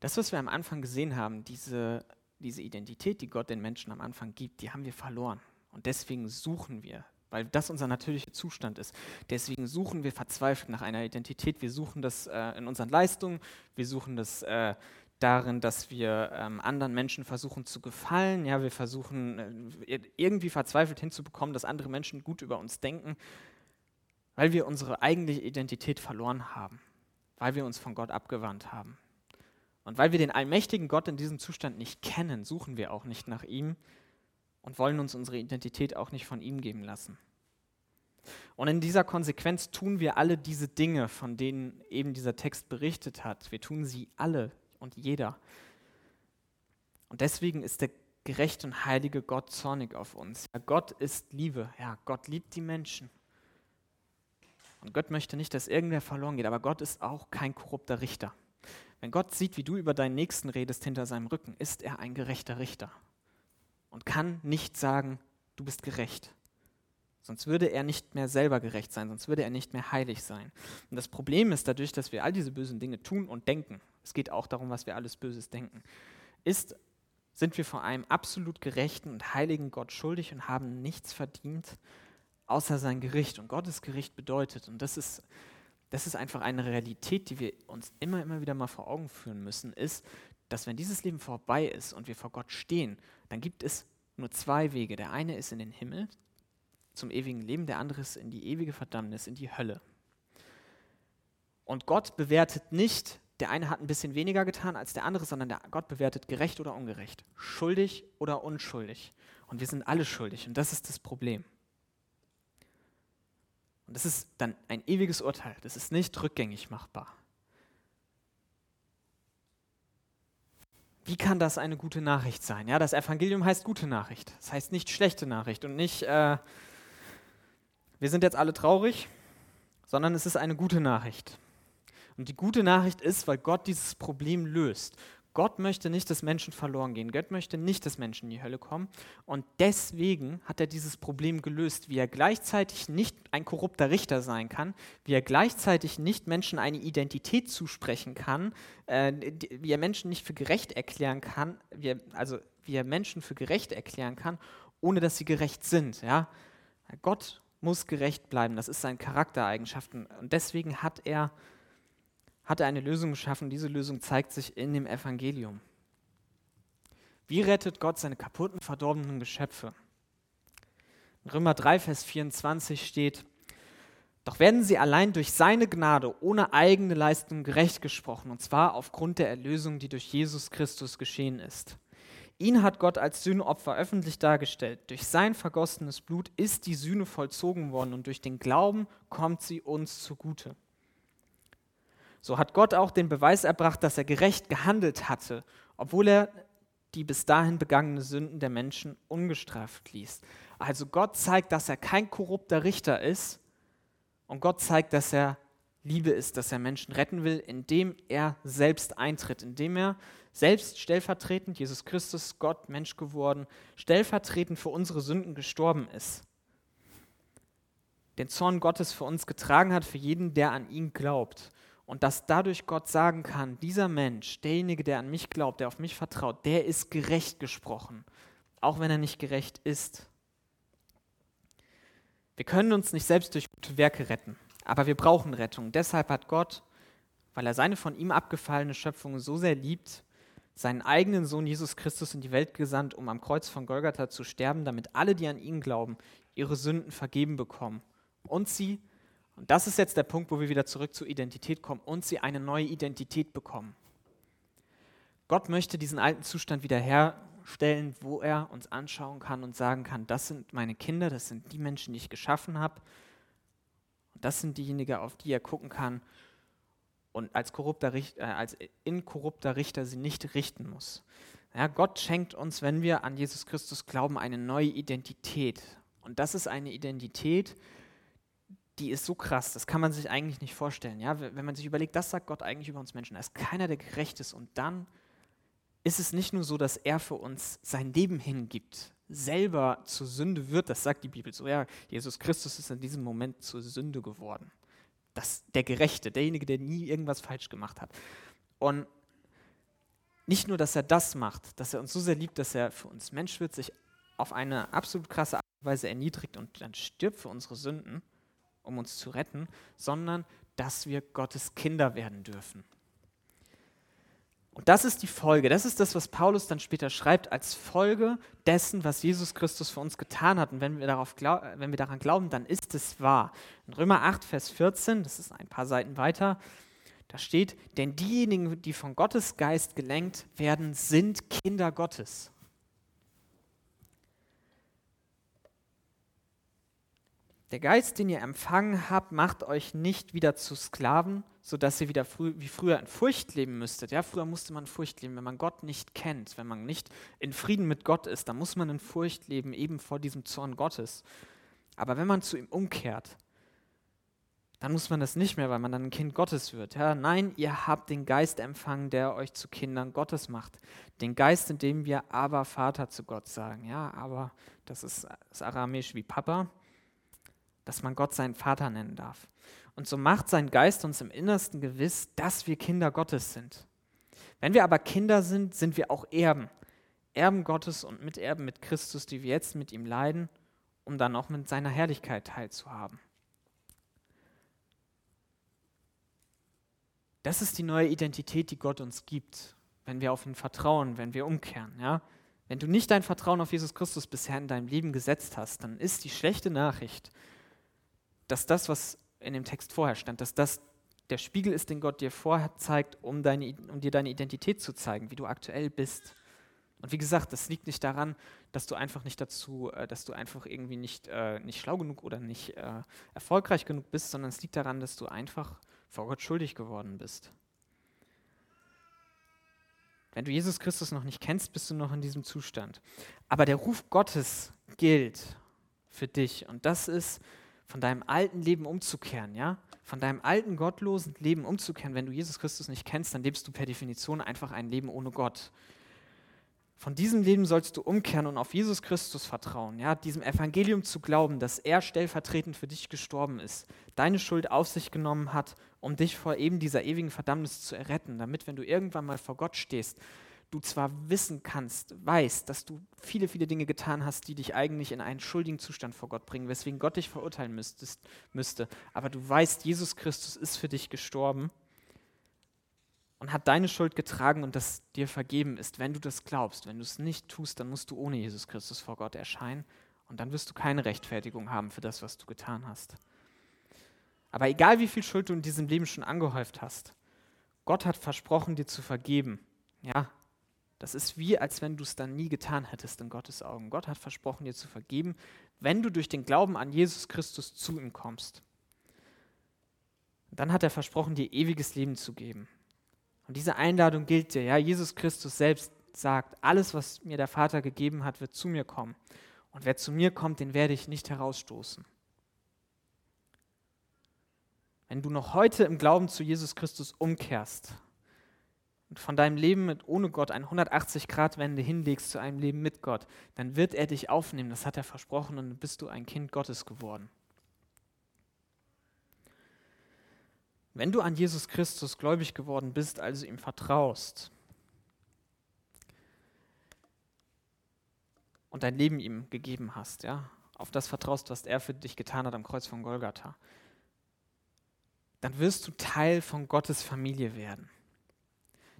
Das, was wir am Anfang gesehen haben, diese, diese Identität, die Gott den Menschen am Anfang gibt, die haben wir verloren. Und deswegen suchen wir, weil das unser natürlicher Zustand ist. Deswegen suchen wir verzweifelt nach einer Identität. Wir suchen das äh, in unseren Leistungen, wir suchen das äh, darin, dass wir ähm, anderen Menschen versuchen zu gefallen. Ja, wir versuchen äh, irgendwie verzweifelt hinzubekommen, dass andere Menschen gut über uns denken, weil wir unsere eigentliche Identität verloren haben, weil wir uns von Gott abgewandt haben. Und weil wir den allmächtigen Gott in diesem Zustand nicht kennen, suchen wir auch nicht nach ihm und wollen uns unsere Identität auch nicht von ihm geben lassen. Und in dieser Konsequenz tun wir alle diese Dinge, von denen eben dieser Text berichtet hat. Wir tun sie alle und jeder. Und deswegen ist der gerechte und heilige Gott zornig auf uns. Ja, Gott ist Liebe. Ja, Gott liebt die Menschen. Und Gott möchte nicht, dass irgendwer verloren geht, aber Gott ist auch kein korrupter Richter. Wenn Gott sieht, wie du über deinen Nächsten redest hinter seinem Rücken, ist er ein gerechter Richter und kann nicht sagen, du bist gerecht. Sonst würde er nicht mehr selber gerecht sein, sonst würde er nicht mehr heilig sein. Und das Problem ist dadurch, dass wir all diese bösen Dinge tun und denken, es geht auch darum, was wir alles Böses denken, ist, sind wir vor einem absolut gerechten und heiligen Gott schuldig und haben nichts verdient, außer sein Gericht. Und Gottes Gericht bedeutet, und das ist, das ist einfach eine Realität, die wir uns immer, immer wieder mal vor Augen führen müssen, ist, dass wenn dieses Leben vorbei ist und wir vor Gott stehen, dann gibt es nur zwei Wege. Der eine ist in den Himmel, zum ewigen Leben, der andere ist in die ewige Verdammnis, in die Hölle. Und Gott bewertet nicht, der eine hat ein bisschen weniger getan als der andere, sondern der Gott bewertet gerecht oder ungerecht, schuldig oder unschuldig. Und wir sind alle schuldig und das ist das Problem. Und das ist dann ein ewiges Urteil. Das ist nicht rückgängig machbar. Wie kann das eine gute Nachricht sein? Ja, das Evangelium heißt gute Nachricht. Das heißt nicht schlechte Nachricht und nicht, äh, wir sind jetzt alle traurig, sondern es ist eine gute Nachricht. Und die gute Nachricht ist, weil Gott dieses Problem löst. Gott möchte nicht, dass Menschen verloren gehen. Gott möchte nicht, dass Menschen in die Hölle kommen. Und deswegen hat er dieses Problem gelöst, wie er gleichzeitig nicht ein korrupter Richter sein kann, wie er gleichzeitig nicht Menschen eine Identität zusprechen kann, äh, wie er Menschen nicht für gerecht erklären kann, wie er, also wie er Menschen für gerecht erklären kann, ohne dass sie gerecht sind. Ja? Gott muss gerecht bleiben. Das ist seine Charaktereigenschaften. Und deswegen hat er hat er eine Lösung geschaffen. Diese Lösung zeigt sich in dem Evangelium. Wie rettet Gott seine kaputten, verdorbenen Geschöpfe? In Römer 3, Vers 24 steht, doch werden sie allein durch seine Gnade ohne eigene Leistung gerecht gesprochen, und zwar aufgrund der Erlösung, die durch Jesus Christus geschehen ist. Ihn hat Gott als Sühneopfer öffentlich dargestellt. Durch sein vergossenes Blut ist die Sühne vollzogen worden und durch den Glauben kommt sie uns zugute. So hat Gott auch den Beweis erbracht, dass er gerecht gehandelt hatte, obwohl er die bis dahin begangene Sünden der Menschen ungestraft ließ. Also Gott zeigt, dass er kein korrupter Richter ist und Gott zeigt, dass er Liebe ist, dass er Menschen retten will, indem er selbst eintritt, indem er selbst stellvertretend, Jesus Christus, Gott, Mensch geworden, stellvertretend für unsere Sünden gestorben ist. Den Zorn Gottes für uns getragen hat, für jeden, der an ihn glaubt. Und dass dadurch Gott sagen kann, dieser Mensch, derjenige, der an mich glaubt, der auf mich vertraut, der ist gerecht gesprochen, auch wenn er nicht gerecht ist. Wir können uns nicht selbst durch gute Werke retten, aber wir brauchen Rettung. Deshalb hat Gott, weil er seine von ihm abgefallene Schöpfung so sehr liebt, seinen eigenen Sohn Jesus Christus in die Welt gesandt, um am Kreuz von Golgatha zu sterben, damit alle, die an ihn glauben, ihre Sünden vergeben bekommen und sie und das ist jetzt der Punkt, wo wir wieder zurück zur Identität kommen und sie eine neue Identität bekommen. Gott möchte diesen alten Zustand wiederherstellen, wo er uns anschauen kann und sagen kann, das sind meine Kinder, das sind die Menschen, die ich geschaffen habe. Und das sind diejenigen, auf die er gucken kann und als, korrupter Richter, äh, als inkorrupter Richter sie nicht richten muss. Ja, Gott schenkt uns, wenn wir an Jesus Christus glauben, eine neue Identität. Und das ist eine Identität, die ist so krass, das kann man sich eigentlich nicht vorstellen. Ja? Wenn man sich überlegt, das sagt Gott eigentlich über uns Menschen. Er ist keiner, der gerecht ist. Und dann ist es nicht nur so, dass er für uns sein Leben hingibt, selber zur Sünde wird, das sagt die Bibel so. Ja, Jesus Christus ist in diesem Moment zur Sünde geworden. Das, der Gerechte, derjenige, der nie irgendwas falsch gemacht hat. Und nicht nur, dass er das macht, dass er uns so sehr liebt, dass er für uns Mensch wird, sich auf eine absolut krasse Art und Weise erniedrigt und dann stirbt für unsere Sünden, um uns zu retten, sondern dass wir Gottes Kinder werden dürfen. Und das ist die Folge, das ist das, was Paulus dann später schreibt, als Folge dessen, was Jesus Christus für uns getan hat. Und wenn wir, darauf glaub, wenn wir daran glauben, dann ist es wahr. In Römer 8, Vers 14, das ist ein paar Seiten weiter, da steht, denn diejenigen, die von Gottes Geist gelenkt werden, sind Kinder Gottes. Der Geist, den ihr empfangen habt, macht euch nicht wieder zu Sklaven, sodass ihr wieder frü wie früher in Furcht leben müsstet. Ja, früher musste man in Furcht leben, wenn man Gott nicht kennt, wenn man nicht in Frieden mit Gott ist, dann muss man in Furcht leben, eben vor diesem Zorn Gottes. Aber wenn man zu ihm umkehrt, dann muss man das nicht mehr, weil man dann ein Kind Gottes wird. Ja, nein, ihr habt den Geist empfangen, der euch zu Kindern Gottes macht. Den Geist, in dem wir aber Vater zu Gott sagen. Ja, aber das ist, das aramäisch wie Papa dass man Gott seinen Vater nennen darf. Und so macht sein Geist uns im Innersten gewiss, dass wir Kinder Gottes sind. Wenn wir aber Kinder sind, sind wir auch Erben. Erben Gottes und Miterben mit Christus, die wir jetzt mit ihm leiden, um dann auch mit seiner Herrlichkeit teilzuhaben. Das ist die neue Identität, die Gott uns gibt, wenn wir auf ihn vertrauen, wenn wir umkehren. Ja? Wenn du nicht dein Vertrauen auf Jesus Christus bisher in deinem Leben gesetzt hast, dann ist die schlechte Nachricht, dass das, was in dem Text vorher stand, dass das der Spiegel ist, den Gott dir vorher zeigt, um, deine, um dir deine Identität zu zeigen, wie du aktuell bist. Und wie gesagt, das liegt nicht daran, dass du einfach nicht dazu, äh, dass du einfach irgendwie nicht, äh, nicht schlau genug oder nicht äh, erfolgreich genug bist, sondern es liegt daran, dass du einfach vor Gott schuldig geworden bist. Wenn du Jesus Christus noch nicht kennst, bist du noch in diesem Zustand. Aber der Ruf Gottes gilt für dich und das ist, von deinem alten Leben umzukehren, ja? Von deinem alten gottlosen Leben umzukehren. Wenn du Jesus Christus nicht kennst, dann lebst du per Definition einfach ein Leben ohne Gott. Von diesem Leben sollst du umkehren und auf Jesus Christus vertrauen, ja, diesem Evangelium zu glauben, dass er stellvertretend für dich gestorben ist, deine Schuld auf sich genommen hat, um dich vor eben dieser ewigen Verdammnis zu erretten, damit, wenn du irgendwann mal vor Gott stehst, du zwar wissen kannst, weißt, dass du viele, viele Dinge getan hast, die dich eigentlich in einen schuldigen Zustand vor Gott bringen, weswegen Gott dich verurteilen müsstest, müsste, aber du weißt, Jesus Christus ist für dich gestorben und hat deine Schuld getragen und das dir vergeben ist, wenn du das glaubst. Wenn du es nicht tust, dann musst du ohne Jesus Christus vor Gott erscheinen und dann wirst du keine Rechtfertigung haben für das, was du getan hast. Aber egal wie viel Schuld du in diesem Leben schon angehäuft hast, Gott hat versprochen, dir zu vergeben. Ja, das ist wie, als wenn du es dann nie getan hättest in Gottes Augen. Gott hat versprochen, dir zu vergeben, wenn du durch den Glauben an Jesus Christus zu ihm kommst. Dann hat er versprochen, dir ewiges Leben zu geben. Und diese Einladung gilt dir. Ja, Jesus Christus selbst sagt, alles, was mir der Vater gegeben hat, wird zu mir kommen. Und wer zu mir kommt, den werde ich nicht herausstoßen. Wenn du noch heute im Glauben zu Jesus Christus umkehrst und von deinem Leben mit ohne Gott eine 180-Grad-Wende hinlegst zu einem Leben mit Gott, dann wird er dich aufnehmen. Das hat er versprochen und dann bist du ein Kind Gottes geworden. Wenn du an Jesus Christus gläubig geworden bist, also ihm vertraust und dein Leben ihm gegeben hast, ja, auf das vertraust, was er für dich getan hat am Kreuz von Golgatha, dann wirst du Teil von Gottes Familie werden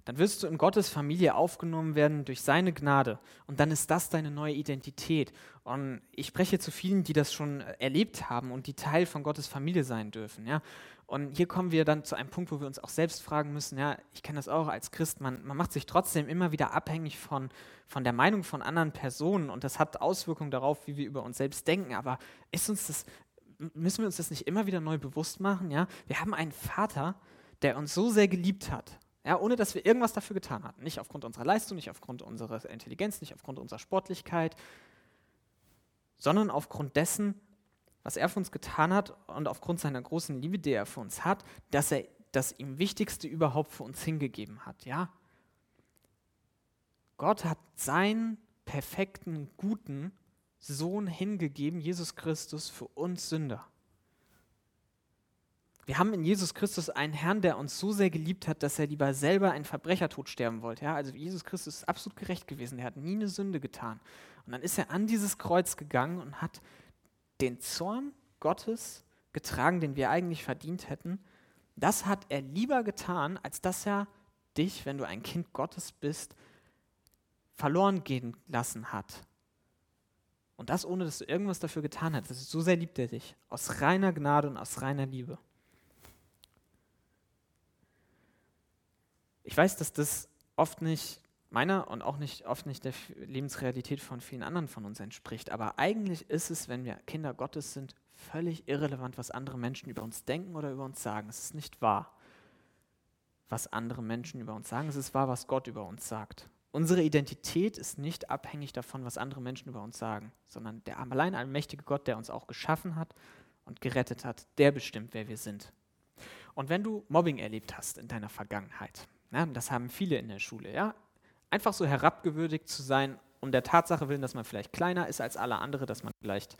dann wirst du in Gottes Familie aufgenommen werden durch seine Gnade. Und dann ist das deine neue Identität. Und ich spreche zu vielen, die das schon erlebt haben und die Teil von Gottes Familie sein dürfen. Ja? Und hier kommen wir dann zu einem Punkt, wo wir uns auch selbst fragen müssen, ja, ich kenne das auch als Christ, man, man macht sich trotzdem immer wieder abhängig von, von der Meinung von anderen Personen und das hat Auswirkungen darauf, wie wir über uns selbst denken. Aber ist uns das, müssen wir uns das nicht immer wieder neu bewusst machen? Ja? Wir haben einen Vater, der uns so sehr geliebt hat ja, ohne dass wir irgendwas dafür getan hatten. Nicht aufgrund unserer Leistung, nicht aufgrund unserer Intelligenz, nicht aufgrund unserer Sportlichkeit, sondern aufgrund dessen, was er für uns getan hat und aufgrund seiner großen Liebe, die er für uns hat, dass er das ihm Wichtigste überhaupt für uns hingegeben hat. Ja? Gott hat seinen perfekten, guten Sohn hingegeben, Jesus Christus, für uns Sünder. Wir haben in Jesus Christus einen Herrn, der uns so sehr geliebt hat, dass er lieber selber einen Verbrechertod sterben wollte. Ja, also Jesus Christus ist absolut gerecht gewesen. Er hat nie eine Sünde getan. Und dann ist er an dieses Kreuz gegangen und hat den Zorn Gottes getragen, den wir eigentlich verdient hätten. Das hat er lieber getan, als dass er dich, wenn du ein Kind Gottes bist, verloren gehen lassen hat. Und das ohne, dass du irgendwas dafür getan hast. So sehr liebt er dich. Aus reiner Gnade und aus reiner Liebe. Ich weiß, dass das oft nicht meiner und auch nicht oft nicht der Lebensrealität von vielen anderen von uns entspricht. Aber eigentlich ist es, wenn wir Kinder Gottes sind, völlig irrelevant, was andere Menschen über uns denken oder über uns sagen. Es ist nicht wahr, was andere Menschen über uns sagen. Es ist wahr, was Gott über uns sagt. Unsere Identität ist nicht abhängig davon, was andere Menschen über uns sagen, sondern der allein allmächtige Gott, der uns auch geschaffen hat und gerettet hat, der bestimmt, wer wir sind. Und wenn du Mobbing erlebt hast in deiner Vergangenheit, ja, das haben viele in der Schule. Ja? Einfach so herabgewürdigt zu sein, um der Tatsache willen, dass man vielleicht kleiner ist als alle andere, dass man vielleicht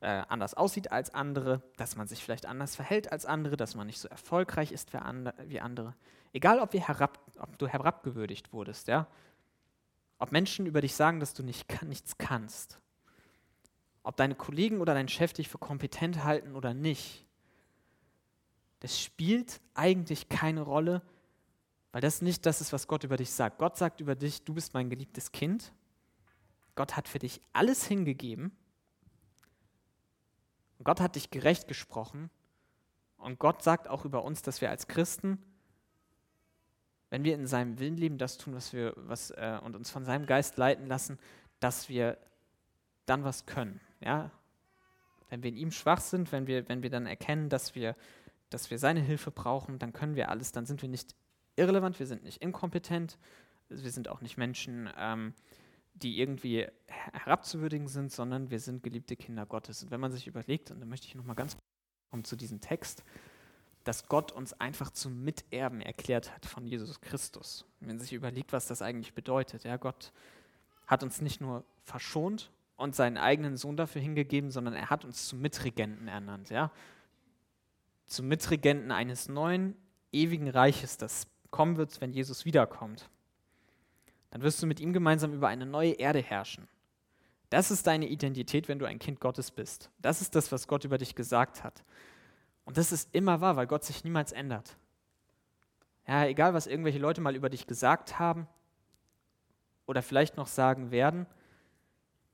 äh, anders aussieht als andere, dass man sich vielleicht anders verhält als andere, dass man nicht so erfolgreich ist wie, andere. Egal, ob, herab, ob, du herabgewürdigt wurdest, ja? ob Menschen über dich sagen, dass du nicht, nichts kannst, ob deine Kollegen oder dein Chef dich für kompetent halten oder nicht, das spielt eigentlich keine Rolle, weil das nicht das ist, was Gott über dich sagt. Gott sagt über dich, du bist mein geliebtes Kind. Gott hat für dich alles hingegeben. Gott hat dich gerecht gesprochen. Und Gott sagt auch über uns, dass wir als Christen, wenn wir in seinem Willen leben, das tun, was wir, was, äh, und uns von seinem Geist leiten lassen, dass wir dann was können. Ja? Wenn wir in ihm schwach sind, wenn wir, wenn wir dann erkennen, dass wir, dass wir seine Hilfe brauchen, dann können wir alles, dann sind wir nicht irrelevant, wir sind nicht inkompetent, wir sind auch nicht Menschen, ähm, die irgendwie herabzuwürdigen sind, sondern wir sind geliebte Kinder Gottes. Und wenn man sich überlegt, und da möchte ich nochmal ganz kommen zu diesem Text, dass Gott uns einfach zum Miterben erklärt hat von Jesus Christus. Wenn man sich überlegt, was das eigentlich bedeutet. Ja, Gott hat uns nicht nur verschont und seinen eigenen Sohn dafür hingegeben, sondern er hat uns zum Mitregenten ernannt. Ja? Zum Mitregenten eines neuen, ewigen Reiches, das kommen wird, wenn Jesus wiederkommt. Dann wirst du mit ihm gemeinsam über eine neue Erde herrschen. Das ist deine Identität, wenn du ein Kind Gottes bist. Das ist das, was Gott über dich gesagt hat. Und das ist immer wahr, weil Gott sich niemals ändert. Ja, egal, was irgendwelche Leute mal über dich gesagt haben oder vielleicht noch sagen werden,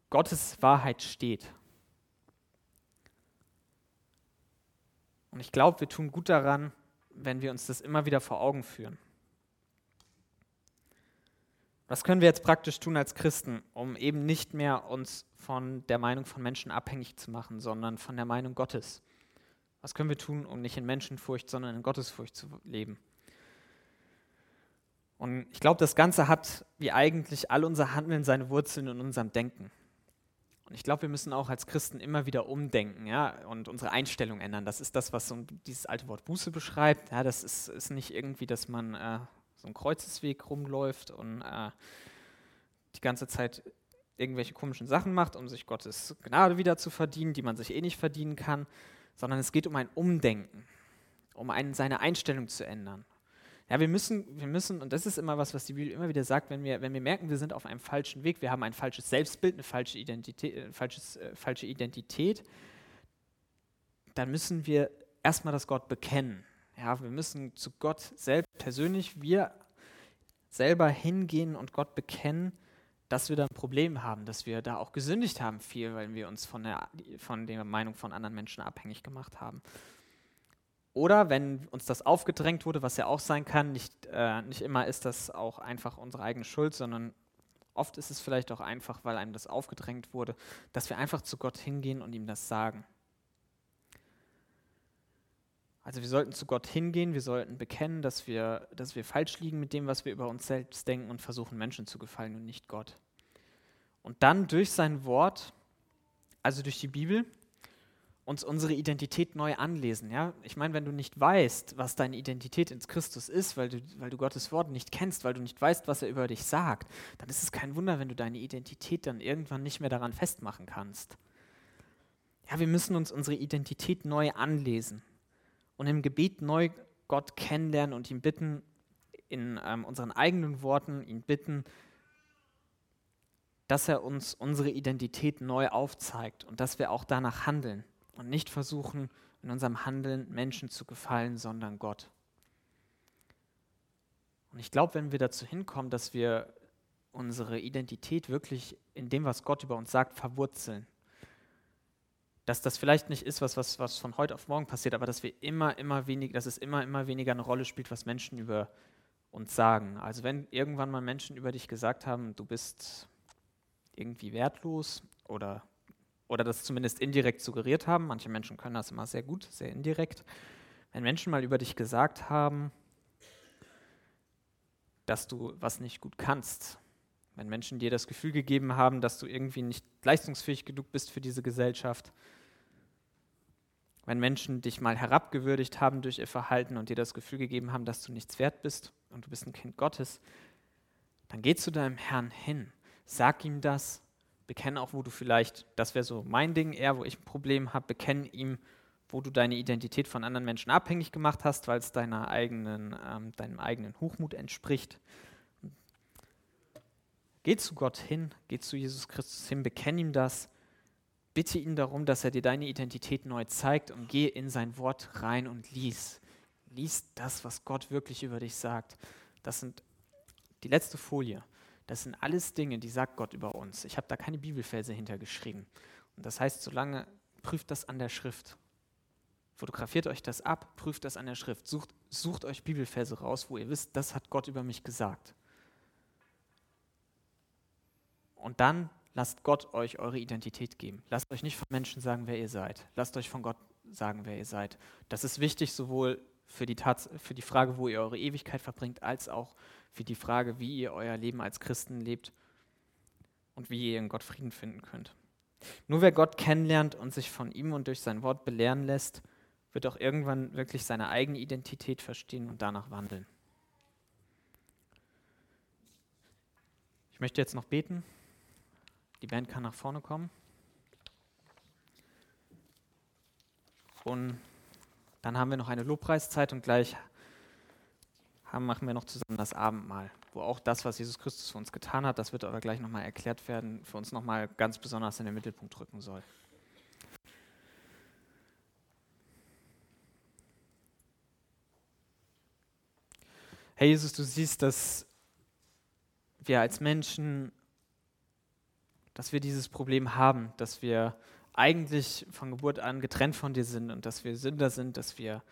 Gottes Wahrheit steht. Und ich glaube, wir tun gut daran, wenn wir uns das immer wieder vor Augen führen. Was können wir jetzt praktisch tun als Christen, um eben nicht mehr uns von der Meinung von Menschen abhängig zu machen, sondern von der Meinung Gottes? Was können wir tun, um nicht in Menschenfurcht, sondern in Gottesfurcht zu leben? Und ich glaube, das Ganze hat, wie eigentlich all unser Handeln, seine Wurzeln in unserem Denken. Und ich glaube, wir müssen auch als Christen immer wieder umdenken ja, und unsere Einstellung ändern. Das ist das, was so dieses alte Wort Buße beschreibt. Ja, das ist, ist nicht irgendwie, dass man äh, so einen Kreuzesweg rumläuft und äh, die ganze Zeit irgendwelche komischen Sachen macht, um sich Gottes Gnade wieder zu verdienen, die man sich eh nicht verdienen kann, sondern es geht um ein Umdenken, um einen, seine Einstellung zu ändern. Ja, wir müssen, wir müssen, und das ist immer was, was die Bibel immer wieder sagt, wenn wir, wenn wir merken, wir sind auf einem falschen Weg, wir haben ein falsches Selbstbild, eine falsche Identität, äh, falsches, äh, falsche Identität, dann müssen wir erstmal das Gott bekennen. Ja, wir müssen zu Gott selbst persönlich, wir selber hingehen und Gott bekennen, dass wir da ein Problem haben, dass wir da auch gesündigt haben viel, weil wir uns von der, von der Meinung von anderen Menschen abhängig gemacht haben. Oder wenn uns das aufgedrängt wurde, was ja auch sein kann, nicht, äh, nicht immer ist das auch einfach unsere eigene Schuld, sondern oft ist es vielleicht auch einfach, weil einem das aufgedrängt wurde, dass wir einfach zu Gott hingehen und ihm das sagen. Also wir sollten zu Gott hingehen, wir sollten bekennen, dass wir, dass wir falsch liegen mit dem, was wir über uns selbst denken und versuchen, Menschen zu gefallen und nicht Gott. Und dann durch sein Wort, also durch die Bibel, uns unsere Identität neu anlesen. Ja? Ich meine, wenn du nicht weißt, was deine Identität ins Christus ist, weil du, weil du Gottes Wort nicht kennst, weil du nicht weißt, was er über dich sagt, dann ist es kein Wunder, wenn du deine Identität dann irgendwann nicht mehr daran festmachen kannst. Ja, wir müssen uns unsere Identität neu anlesen und im Gebet neu Gott kennenlernen und ihn bitten, in ähm, unseren eigenen Worten, ihn bitten, dass er uns unsere Identität neu aufzeigt und dass wir auch danach handeln und nicht versuchen, in unserem Handeln Menschen zu gefallen, sondern Gott. Und ich glaube, wenn wir dazu hinkommen, dass wir unsere Identität wirklich in dem, was Gott über uns sagt, verwurzeln, dass das vielleicht nicht ist, was, was, was von heute auf morgen passiert, aber dass wir immer, immer weniger, dass es immer, immer weniger eine Rolle spielt, was Menschen über uns sagen. Also wenn irgendwann mal Menschen über dich gesagt haben, du bist irgendwie wertlos oder, oder das zumindest indirekt suggeriert haben, manche Menschen können das immer sehr gut, sehr indirekt, wenn Menschen mal über dich gesagt haben, dass du was nicht gut kannst, wenn Menschen dir das Gefühl gegeben haben, dass du irgendwie nicht leistungsfähig genug bist für diese Gesellschaft, wenn Menschen dich mal herabgewürdigt haben durch ihr Verhalten und dir das Gefühl gegeben haben, dass du nichts wert bist und du bist ein Kind Gottes, dann geh zu deinem Herrn hin, sag ihm das, bekenne auch, wo du vielleicht, das wäre so mein Ding eher, wo ich ein Problem habe, bekenne ihm, wo du deine Identität von anderen Menschen abhängig gemacht hast, weil es deiner eigenen, ähm, deinem eigenen Hochmut entspricht. Geh zu Gott hin, geh zu Jesus Christus hin, bekenne ihm das bitte ihn darum, dass er dir deine Identität neu zeigt und geh in sein Wort rein und lies. Lies das, was Gott wirklich über dich sagt. Das sind die letzte Folie. Das sind alles Dinge, die sagt Gott über uns. Ich habe da keine Bibelverse hintergeschrieben. Und das heißt, solange prüft das an der Schrift. Fotografiert euch das ab, prüft das an der Schrift, sucht, sucht euch Bibelverse raus, wo ihr wisst, das hat Gott über mich gesagt. Und dann lasst Gott euch eure Identität geben. Lasst euch nicht von Menschen sagen, wer ihr seid. Lasst euch von Gott sagen, wer ihr seid. Das ist wichtig sowohl für die, Tats für die Frage, wo ihr eure Ewigkeit verbringt, als auch für die Frage, wie ihr euer Leben als Christen lebt und wie ihr in Gott Frieden finden könnt. Nur wer Gott kennenlernt und sich von ihm und durch sein Wort belehren lässt, wird auch irgendwann wirklich seine eigene Identität verstehen und danach wandeln. Ich möchte jetzt noch beten. Die Band kann nach vorne kommen. Und dann haben wir noch eine Lobpreiszeit und gleich haben, machen wir noch zusammen das Abendmahl, wo auch das, was Jesus Christus für uns getan hat, das wird aber gleich nochmal erklärt werden, für uns nochmal ganz besonders in den Mittelpunkt rücken soll. Herr Jesus, du siehst, dass wir als Menschen, dass wir dieses Problem haben, dass wir eigentlich von Geburt an getrennt von dir sind und dass wir Sünder sind, dass wir,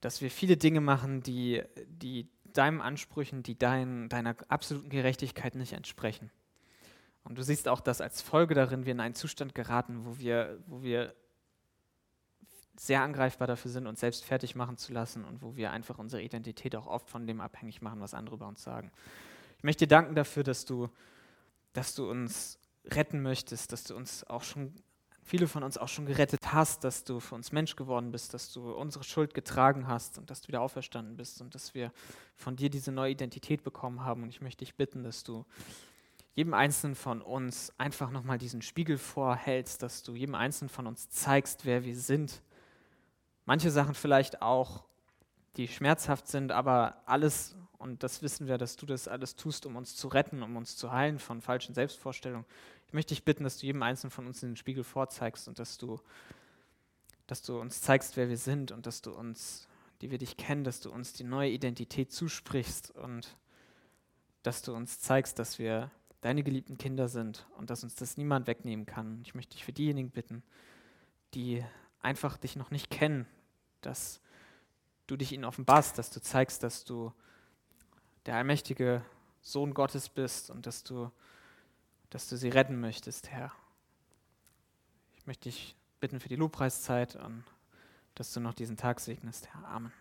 dass wir viele Dinge machen, die, die deinen Ansprüchen, die dein, deiner absoluten Gerechtigkeit nicht entsprechen. Und du siehst auch, dass als Folge darin wir in einen Zustand geraten, wo wir, wo wir sehr angreifbar dafür sind, uns selbst fertig machen zu lassen und wo wir einfach unsere Identität auch oft von dem abhängig machen, was andere über uns sagen. Ich möchte dir danken dafür, dass du, dass du uns retten möchtest, dass du uns auch schon, viele von uns auch schon gerettet hast, dass du für uns Mensch geworden bist, dass du unsere Schuld getragen hast und dass du wieder auferstanden bist und dass wir von dir diese neue Identität bekommen haben. Und ich möchte dich bitten, dass du jedem Einzelnen von uns einfach nochmal diesen Spiegel vorhältst, dass du jedem Einzelnen von uns zeigst, wer wir sind Manche Sachen vielleicht auch, die schmerzhaft sind, aber alles, und das wissen wir, dass du das alles tust, um uns zu retten, um uns zu heilen von falschen Selbstvorstellungen. Ich möchte dich bitten, dass du jedem Einzelnen von uns in den Spiegel vorzeigst und dass du, dass du uns zeigst, wer wir sind und dass du uns, die wir dich kennen, dass du uns die neue Identität zusprichst und dass du uns zeigst, dass wir deine geliebten Kinder sind und dass uns das niemand wegnehmen kann. Ich möchte dich für diejenigen bitten, die einfach dich noch nicht kennen, dass du dich ihnen offenbarst, dass du zeigst, dass du der allmächtige Sohn Gottes bist und dass du, dass du sie retten möchtest, Herr. Ich möchte dich bitten für die Lobpreiszeit und dass du noch diesen Tag segnest, Herr. Amen.